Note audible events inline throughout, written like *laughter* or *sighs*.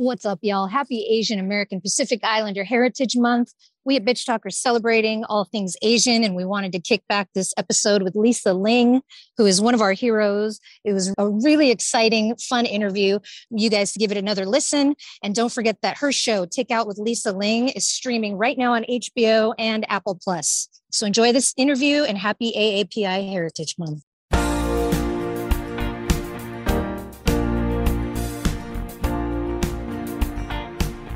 What's up, y'all? Happy Asian American Pacific Islander Heritage Month. We at Bitch Talk are celebrating all things Asian, and we wanted to kick back this episode with Lisa Ling, who is one of our heroes. It was a really exciting, fun interview. You guys give it another listen. And don't forget that her show, Take Out with Lisa Ling, is streaming right now on HBO and Apple Plus. So enjoy this interview and happy AAPI Heritage Month.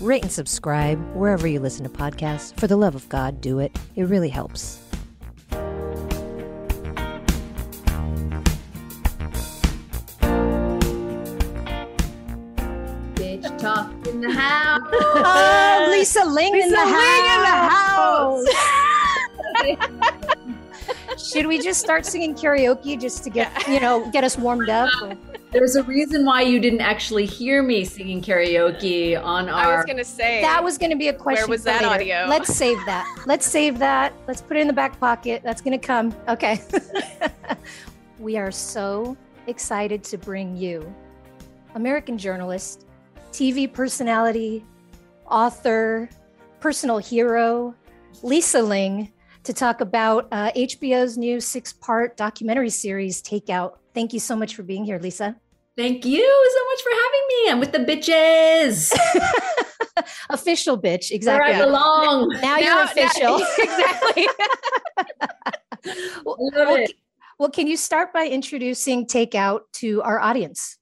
rate and subscribe wherever you listen to podcasts. For the love of God, do it. It really helps. Bitch talk in the house. Oh, Lisa Ling in the house. *laughs* Should we just start singing karaoke just to get, you know, get us warmed up? Or- *laughs* There's a reason why you didn't actually hear me singing karaoke on our. I was gonna say That was going to be a question. Where was that later. audio? Let's save that. Let's save that. Let's put it in the back pocket. That's going to come. Okay. *laughs* we are so excited to bring you American journalist, TV personality, author, personal hero, Lisa Ling, to talk about uh, HBO's new six part documentary series, Takeout. Thank you so much for being here, Lisa. Thank you so much for having me. I'm with the bitches. *laughs* Official bitch, exactly. Where. I belong. Now you're official. now- *laughs* exactly. *laughs* well, Love well, it. well, can you start by introducing Takeout to our audience?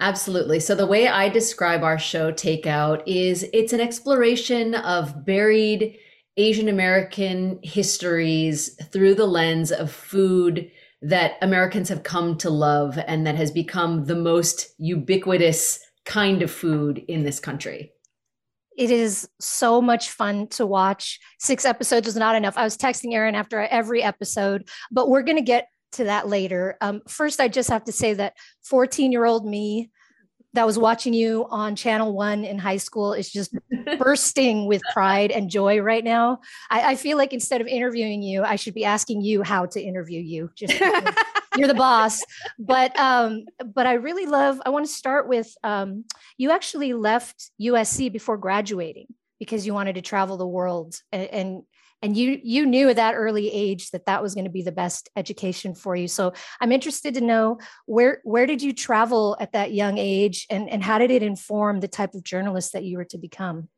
Absolutely. So, the way I describe our show, Takeout, is it's an exploration of buried Asian American histories through the lens of food that Americans have come to love and that has become the most ubiquitous kind of food in this country. It is so much fun to watch. Six episodes is not enough. I was texting Erin after every episode, but we're going to get to that later. Um, first, I just have to say that 14 year old me that was watching you on Channel One in high school is just *laughs* bursting with pride and joy right now. I, I feel like instead of interviewing you, I should be asking you how to interview you. Just *laughs* you're the boss. But um, but I really love. I want to start with um, you actually left USC before graduating because you wanted to travel the world and. and and you you knew at that early age that that was going to be the best education for you so i'm interested to know where where did you travel at that young age and and how did it inform the type of journalist that you were to become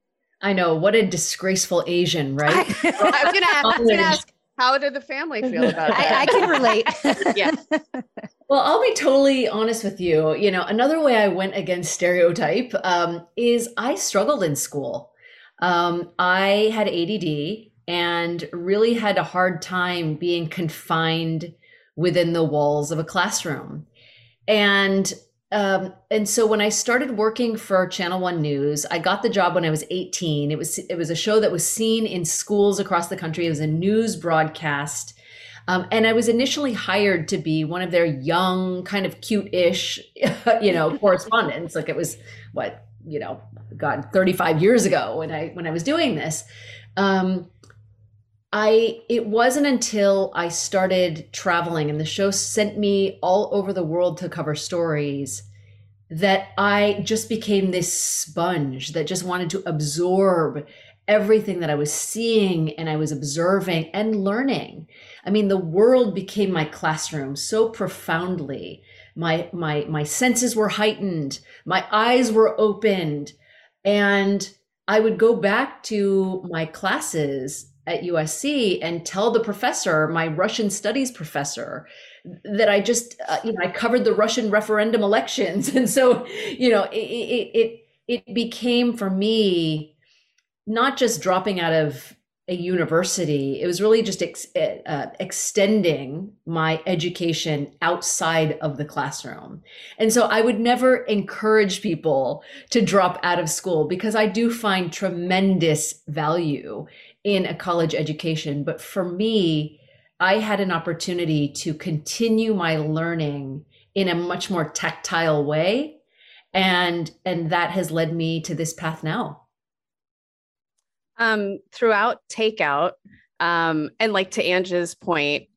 I know, what a disgraceful Asian, right? I was gonna ask, I was gonna ask how did the family feel *laughs* about I, I can relate *laughs* Yeah. *laughs* Well, I'll be totally honest with you. You know, another way I went against stereotype um, is I struggled in school. Um, I had ADD and really had a hard time being confined within the walls of a classroom. And um, and so when I started working for Channel One News, I got the job when I was 18. It was it was a show that was seen in schools across the country. It was a news broadcast. Um, and I was initially hired to be one of their young, kind of cute-ish, *laughs* you know, correspondents. Like it was what, you know, God, 35 years ago when I when I was doing this. Um, I it wasn't until I started traveling and the show sent me all over the world to cover stories that I just became this sponge that just wanted to absorb everything that I was seeing and I was observing and learning. I mean, the world became my classroom so profoundly. My my my senses were heightened, my eyes were opened, and I would go back to my classes at USC and tell the professor, my Russian studies professor, that I just, uh, you know, I covered the Russian referendum elections, *laughs* and so, you know, it it it, it became for me not just dropping out of a university. It was really just ex- uh, extending my education outside of the classroom. And so I would never encourage people to drop out of school because I do find tremendous value in a college education. But for me, I had an opportunity to continue my learning in a much more tactile way. And and that has led me to this path now. Um, throughout takeout, um, and like to Angie's point,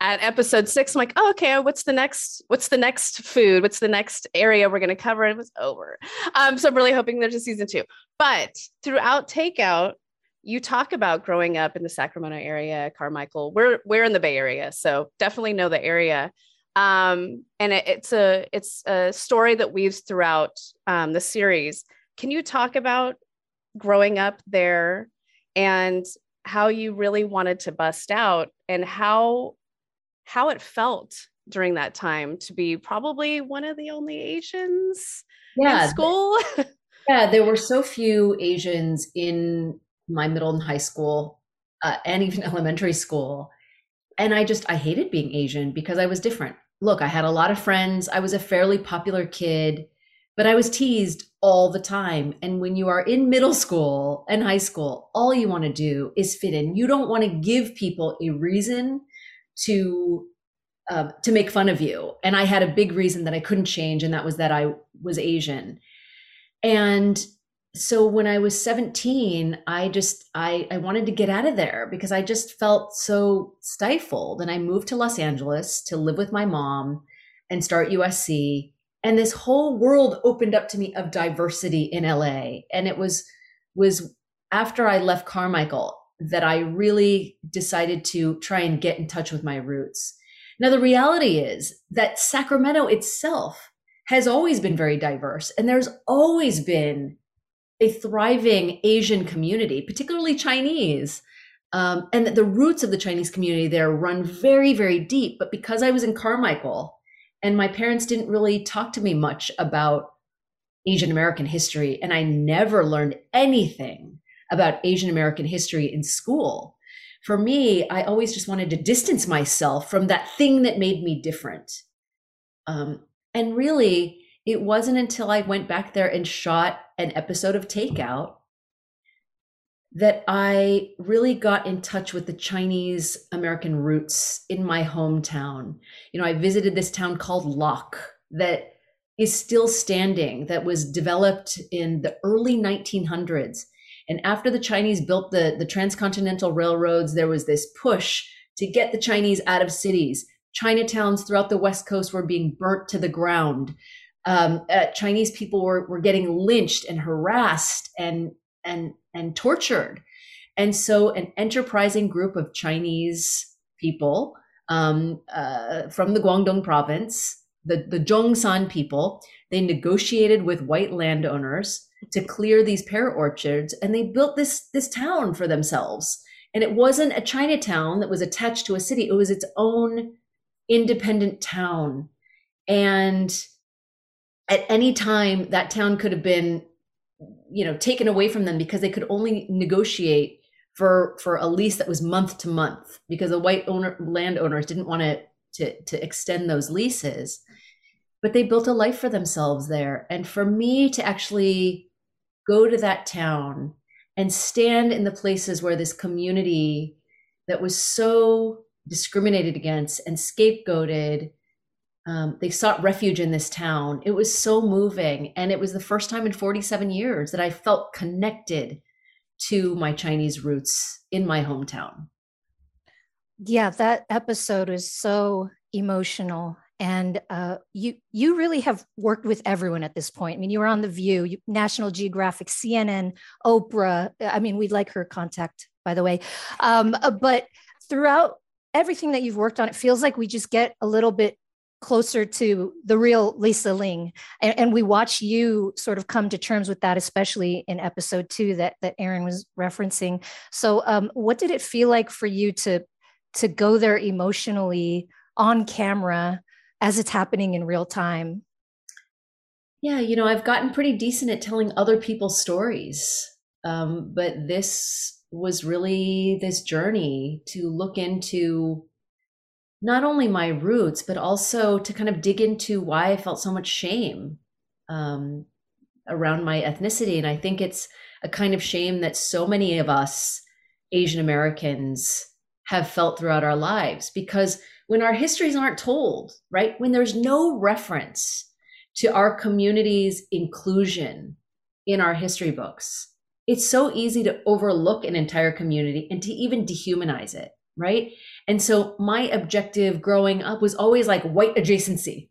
at episode six, I'm like, oh, okay, what's the next? What's the next food? What's the next area we're going to cover? And It was over. Um, so I'm really hoping there's a season two. But throughout Takeout, you talk about growing up in the Sacramento area, Carmichael. We're we're in the Bay Area, so definitely know the area. Um, and it, it's a it's a story that weaves throughout um, the series. Can you talk about growing up there and how you really wanted to bust out and how how it felt during that time to be probably one of the only Asians yeah, in school. *laughs* yeah, there were so few Asians in my middle and high school uh, and even *laughs* elementary school. And I just, I hated being Asian because I was different. Look, I had a lot of friends. I was a fairly popular kid, but I was teased all the time. And when you are in middle school and high school, all you want to do is fit in. You don't want to give people a reason to uh, to make fun of you. And I had a big reason that I couldn't change, and that was that I was Asian. And so when I was 17, I just I I wanted to get out of there because I just felt so stifled. And I moved to Los Angeles to live with my mom and start USC. And this whole world opened up to me of diversity in LA. And it was was after I left Carmichael that I really decided to try and get in touch with my roots. Now, the reality is that Sacramento itself has always been very diverse, and there's always been a thriving Asian community, particularly Chinese. Um, and the roots of the Chinese community there run very, very deep. But because I was in Carmichael and my parents didn't really talk to me much about Asian American history, and I never learned anything about Asian American history in school. For me, I always just wanted to distance myself from that thing that made me different. Um, and really, it wasn't until I went back there and shot an episode of Takeout that I really got in touch with the Chinese American roots in my hometown. You know, I visited this town called Locke that is still standing, that was developed in the early 1900s. And after the Chinese built the, the transcontinental railroads, there was this push to get the Chinese out of cities. Chinatowns throughout the West Coast were being burnt to the ground. Um, uh, Chinese people were, were getting lynched and harassed and, and, and tortured. And so an enterprising group of Chinese people um, uh, from the Guangdong province, the, the Zhongshan people, they negotiated with white landowners to clear these pear orchards and they built this this town for themselves. And it wasn't a chinatown that was attached to a city. It was its own independent town. And at any time that town could have been you know taken away from them because they could only negotiate for for a lease that was month to month because the white owner landowners didn't want to to to extend those leases. But they built a life for themselves there. And for me to actually go to that town and stand in the places where this community that was so discriminated against and scapegoated um, they sought refuge in this town it was so moving and it was the first time in 47 years that i felt connected to my chinese roots in my hometown yeah that episode is so emotional and uh, you you really have worked with everyone at this point. I mean, you were on the View, National Geographic, CNN, Oprah. I mean, we'd like her contact, by the way. Um, uh, but throughout everything that you've worked on, it feels like we just get a little bit closer to the real Lisa Ling, and, and we watch you sort of come to terms with that, especially in episode two that that Erin was referencing. So, um, what did it feel like for you to to go there emotionally on camera? as it's happening in real time? Yeah, you know, I've gotten pretty decent at telling other people's stories. Um, but this was really this journey to look into not only my roots, but also to kind of dig into why I felt so much shame um, around my ethnicity. And I think it's a kind of shame that so many of us Asian Americans have felt throughout our lives because when our histories aren't told, right? When there's no reference to our community's inclusion in our history books, it's so easy to overlook an entire community and to even dehumanize it, right? And so my objective growing up was always like white adjacency.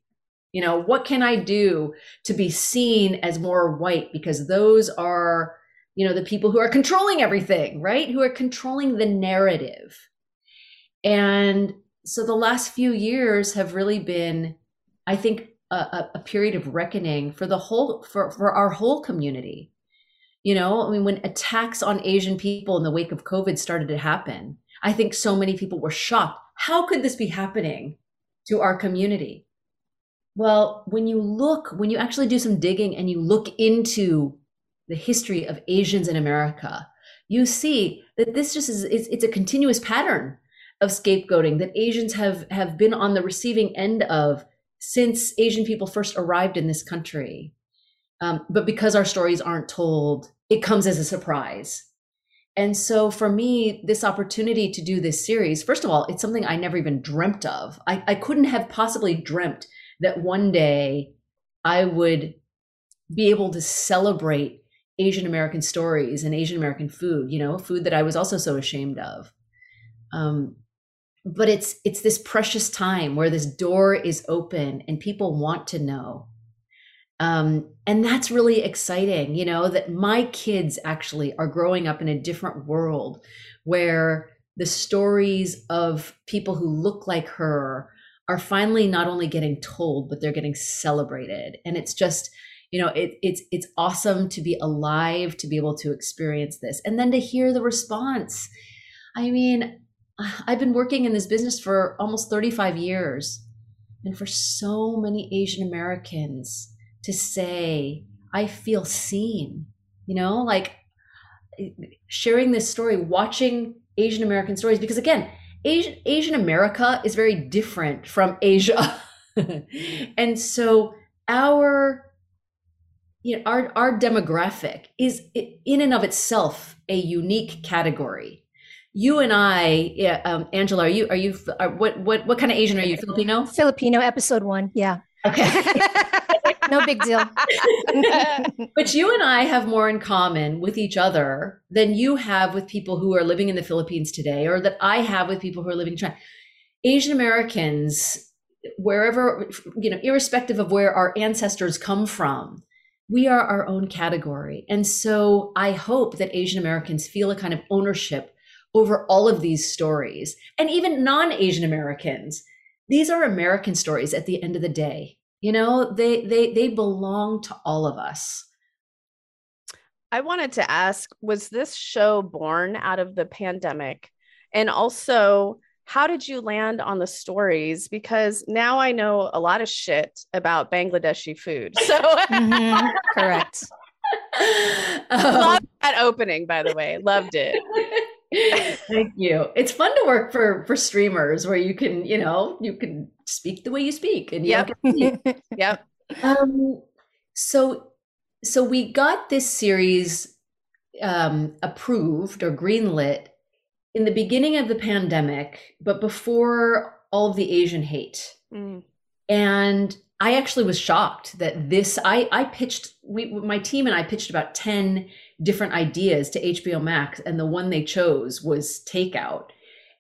You know, what can I do to be seen as more white? Because those are, you know, the people who are controlling everything, right? Who are controlling the narrative. And so the last few years have really been, I think, a, a period of reckoning for the whole, for, for our whole community. You know, I mean, when attacks on Asian people in the wake of COVID started to happen, I think so many people were shocked. How could this be happening to our community? Well, when you look, when you actually do some digging and you look into the history of Asians in America, you see that this just is it's, it's a continuous pattern of scapegoating that Asians have have been on the receiving end of since Asian people first arrived in this country. Um, but because our stories aren't told, it comes as a surprise. And so for me, this opportunity to do this series, first of all, it's something I never even dreamt of. I, I couldn't have possibly dreamt that one day I would be able to celebrate Asian American stories and Asian American food, you know, food that I was also so ashamed of. Um, but it's it's this precious time where this door is open and people want to know um, and that's really exciting you know that my kids actually are growing up in a different world where the stories of people who look like her are finally not only getting told but they're getting celebrated and it's just you know it, it's it's awesome to be alive to be able to experience this and then to hear the response i mean *sighs* I've been working in this business for almost 35 years. And for so many Asian Americans to say, I feel seen, you know, like sharing this story, watching Asian American stories, because again, Asian, Asian America is very different from Asia. *laughs* and so our you know our our demographic is in and of itself a unique category you and I, yeah, um, Angela, are you are you are, what what what kind of Asian are you? Filipino? Filipino, episode one. Yeah. Okay. *laughs* no big deal. *laughs* but you and I have more in common with each other than you have with people who are living in the Philippines today, or that I have with people who are living in China. Asian Americans, wherever you know, irrespective of where our ancestors come from, we are our own category. And so I hope that Asian Americans feel a kind of ownership over all of these stories and even non-asian americans these are american stories at the end of the day you know they they they belong to all of us. I wanted to ask was this show born out of the pandemic? And also how did you land on the stories? Because now i know a lot of shit about bangladeshi food *laughs* so mm-hmm. correct. *laughs* Um, loved that opening by the way. Loved it *laughs* *laughs* Thank you. It's fun to work for for streamers where you can, you know, you can speak the way you speak and yeah, *laughs* yep. Um so so we got this series um approved or greenlit in the beginning of the pandemic, but before all of the Asian hate. Mm. And I actually was shocked that this I I pitched we my team and I pitched about 10 different ideas to HBO Max, and the one they chose was Takeout.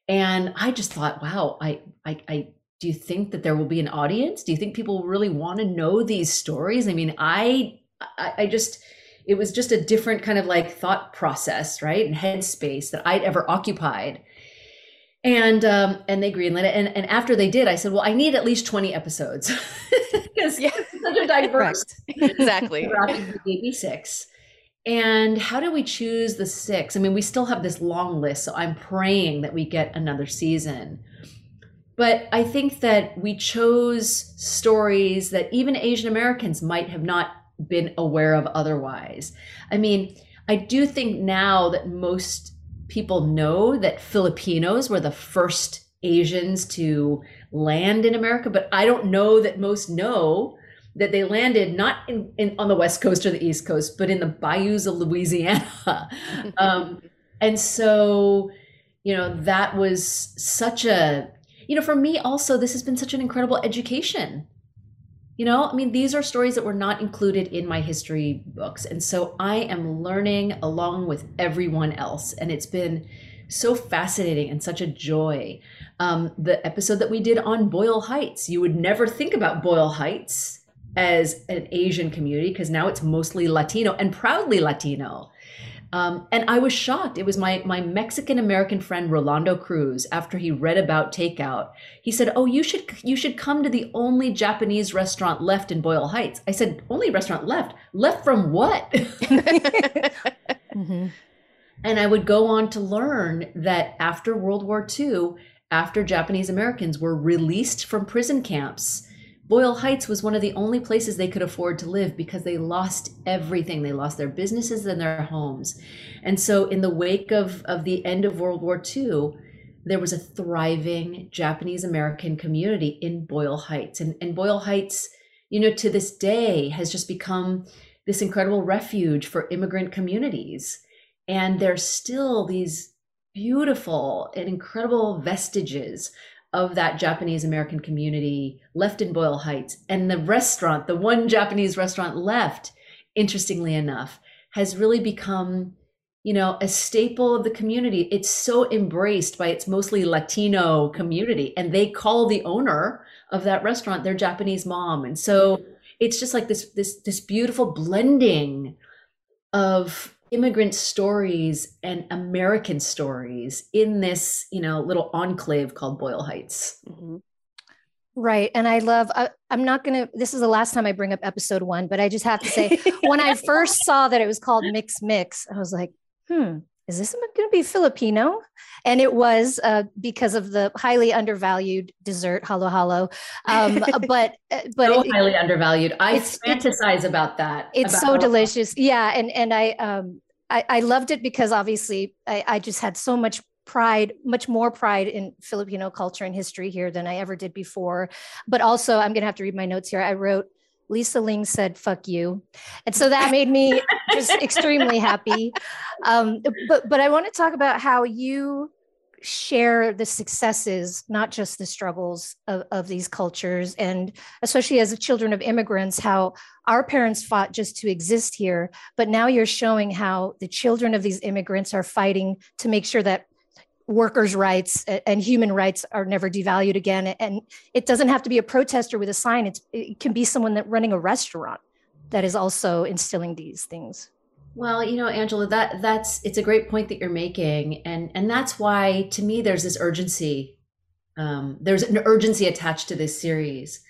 And I just thought, wow, I, I, I do you think that there will be an audience? Do you think people really want to know these stories? I mean, I, I, I just, it was just a different kind of like thought process, right, and headspace that I'd ever occupied. And um, and they greenlit it, and and after they did, I said, well, I need at least twenty episodes *laughs* because yeah. such a diverse, exactly. *laughs* Maybe six. And how do we choose the six? I mean, we still have this long list, so I'm praying that we get another season. But I think that we chose stories that even Asian Americans might have not been aware of otherwise. I mean, I do think now that most people know that Filipinos were the first Asians to land in America, but I don't know that most know that they landed not in, in, on the west coast or the east coast, but in the bayous of Louisiana. *laughs* um, And so, you know, that was such a, you know, for me also, this has been such an incredible education. You know, I mean, these are stories that were not included in my history books. And so I am learning along with everyone else. And it's been so fascinating and such a joy. Um, the episode that we did on Boyle Heights, you would never think about Boyle Heights as an Asian community because now it's mostly Latino and proudly Latino. Um, and I was shocked. It was my my Mexican American friend Rolando Cruz. After he read about takeout, he said, "Oh, you should you should come to the only Japanese restaurant left in Boyle Heights." I said, "Only restaurant left? Left from what?" *laughs* mm-hmm. And I would go on to learn that after World War II, after Japanese Americans were released from prison camps, Boyle Heights was one of the only places they could afford to live because they lost everything. They lost their businesses and their homes. And so, in the wake of, of the end of World War II, there was a thriving Japanese American community in Boyle Heights. And, and Boyle Heights, you know, to this day has just become this incredible refuge for immigrant communities. And there's still these beautiful and incredible vestiges of that Japanese American community left in Boyle Heights. And the restaurant, the one Japanese restaurant left, interestingly enough, has really become, you know, a staple of the community. It's so embraced by its mostly Latino community. And they call the owner of that restaurant their Japanese mom. And so mm-hmm. it's just like this this this beautiful blending of immigrant stories and American stories in this, you know, little enclave called Boyle Heights. Mm-hmm. Right. And I love, I, am not going to, this is the last time I bring up episode one, but I just have to say, *laughs* when I first saw that it was called Mix Mix, I was like, hmm, is this going to be Filipino? And it was uh, because of the highly undervalued dessert, halo halo. Um, *laughs* but uh, but so it, highly undervalued. I fantasize about that. It's about so delicious. Yeah, and and I um I, I loved it because obviously I, I just had so much pride, much more pride in Filipino culture and history here than I ever did before. But also, I'm going to have to read my notes here. I wrote, Lisa Ling said, fuck you. And so that made me just *laughs* extremely happy. Um, but, but I want to talk about how you share the successes, not just the struggles of, of these cultures. And especially as children of immigrants, how our parents fought just to exist here. But now you're showing how the children of these immigrants are fighting to make sure that workers' rights and human rights are never devalued again. And it doesn't have to be a protester with a sign, it's, it can be someone that running a restaurant that is also instilling these things. Well, you know, Angela, that that's it's a great point that you're making, and and that's why to me there's this urgency. Um, there's an urgency attached to this series.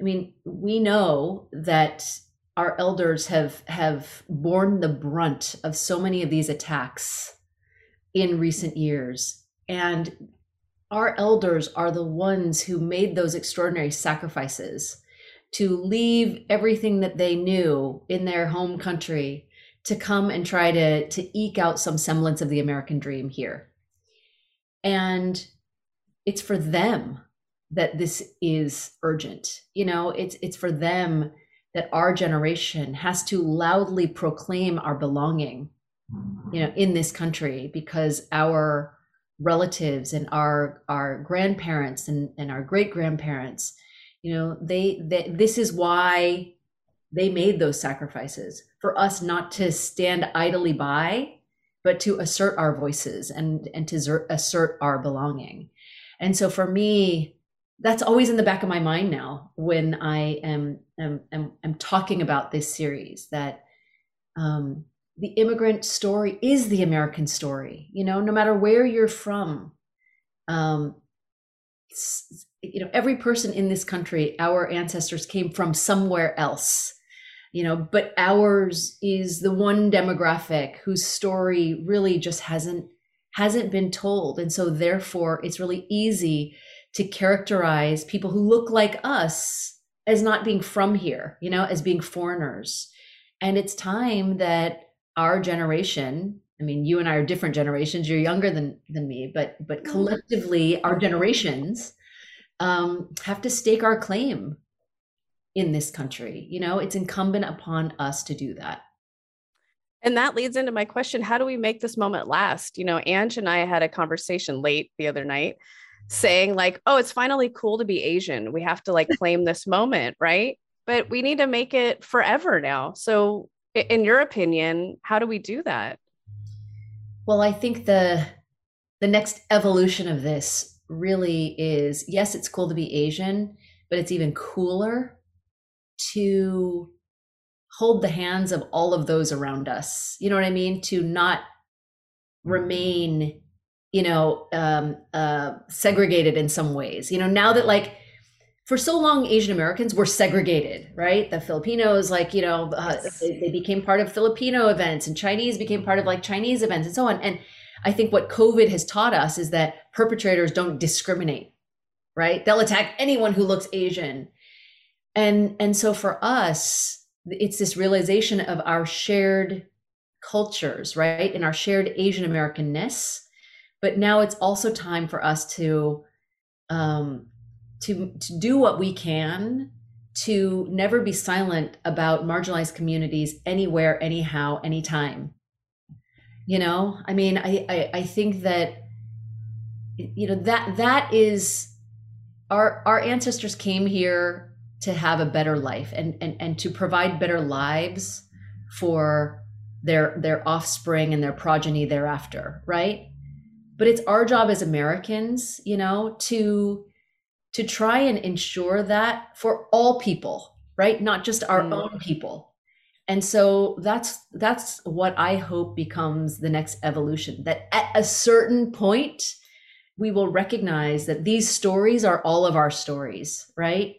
I mean, we know that our elders have have borne the brunt of so many of these attacks in recent years, and our elders are the ones who made those extraordinary sacrifices to leave everything that they knew in their home country to come and try to to eke out some semblance of the American dream here. And it's for them that this is urgent. You know, it's it's for them that our generation has to loudly proclaim our belonging, you know, in this country because our relatives and our our grandparents and, and our great grandparents, you know, they, they this is why they made those sacrifices for us not to stand idly by, but to assert our voices and, and to assert our belonging. And so for me, that's always in the back of my mind now when I am, am, am, am talking about this series that um, the immigrant story is the American story, you know, no matter where you're from. Um, you know, every person in this country, our ancestors came from somewhere else you know but ours is the one demographic whose story really just hasn't hasn't been told. And so therefore it's really easy to characterize people who look like us as not being from here you know as being foreigners. And it's time that our generation i mean you and i are different generations. You're younger than than me but but mm-hmm. collectively our generations um, have to stake our claim in this country. You know, it's incumbent upon us to do that. And that leads into my question How do we make this moment last? You know, Ange and I had a conversation late the other night saying, like, oh, it's finally cool to be Asian. We have to like claim this moment, right? But we need to make it forever now. So, in your opinion, how do we do that? Well, I think the the next evolution of this really is yes, it's cool to be Asian, but it's even cooler to hold the hands of all of those around us. You know what I mean? To not remain, you know, um, uh, segregated in some ways. You know, now that like for so long, Asian Americans were segregated, right? The Filipinos, like, you know, uh, they, they became part of Filipino events and Chinese became part of like Chinese events and so on. And I think what COVID has taught us is that perpetrators don't discriminate, right? They'll attack anyone who looks Asian. And, and so for us, it's this realization of our shared cultures, right? And our shared Asian Americanness. But now it's also time for us to um, to to do what we can to never be silent about marginalized communities anywhere, anyhow, anytime. You know, I mean, I, I, I think that you know that that is our our ancestors came here to have a better life and and and to provide better lives for their their offspring and their progeny thereafter right? But it's our job as americans you know to to try and ensure that for all people right? Not just our mm. own people. And so that's that's what i hope becomes the next evolution that at a certain point we will recognize that these stories are all of our stories right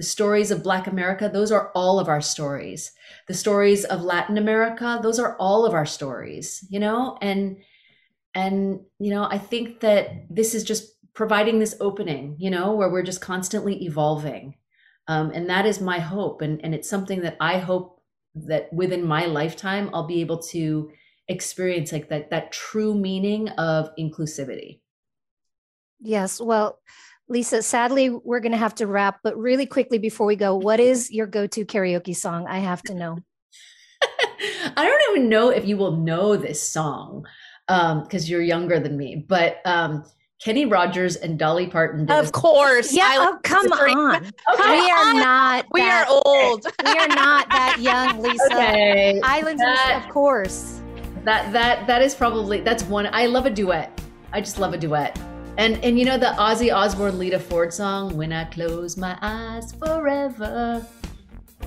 the stories of Black America, those are all of our stories. The stories of Latin America, those are all of our stories, you know? And and you know, I think that this is just providing this opening, you know, where we're just constantly evolving. Um, and that is my hope. And, and it's something that I hope that within my lifetime, I'll be able to experience like that, that true meaning of inclusivity. Yes. Well, Lisa, sadly, we're going to have to wrap, but really quickly before we go, what is your go to karaoke song? I have to know. *laughs* I don't even know if you will know this song because um, you're younger than me, but um, Kenny Rogers and Dolly Parton. Did of course. Yeah. oh, come on. Okay. We are *laughs* not. We that, are old. *laughs* we are not that young, Lisa. Okay. Islands, that, of course. That that that is probably that's one. I love a duet. I just love a duet. And and you know the Ozzy Osbourne Lita Ford song, When I Close My Eyes Forever.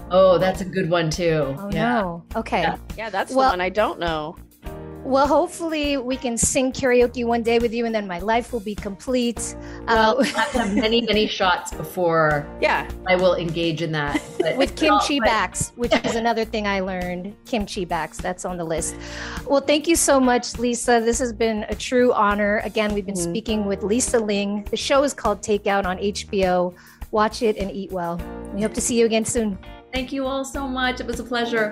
Oh, that's a good one too. Oh yeah. no. Okay. Yeah, yeah that's well, the one I don't know. Well, hopefully we can sing karaoke one day with you, and then my life will be complete. Well, uh, I have many, *laughs* many shots before. Yeah, I will engage in that with kimchi but... backs, which is another thing I learned. Kimchi backs, that's on the list. Well, thank you so much, Lisa. This has been a true honor. Again, we've been mm-hmm. speaking with Lisa Ling. The show is called Takeout on HBO. Watch it and eat well. We hope to see you again soon. Thank you all so much. It was a pleasure.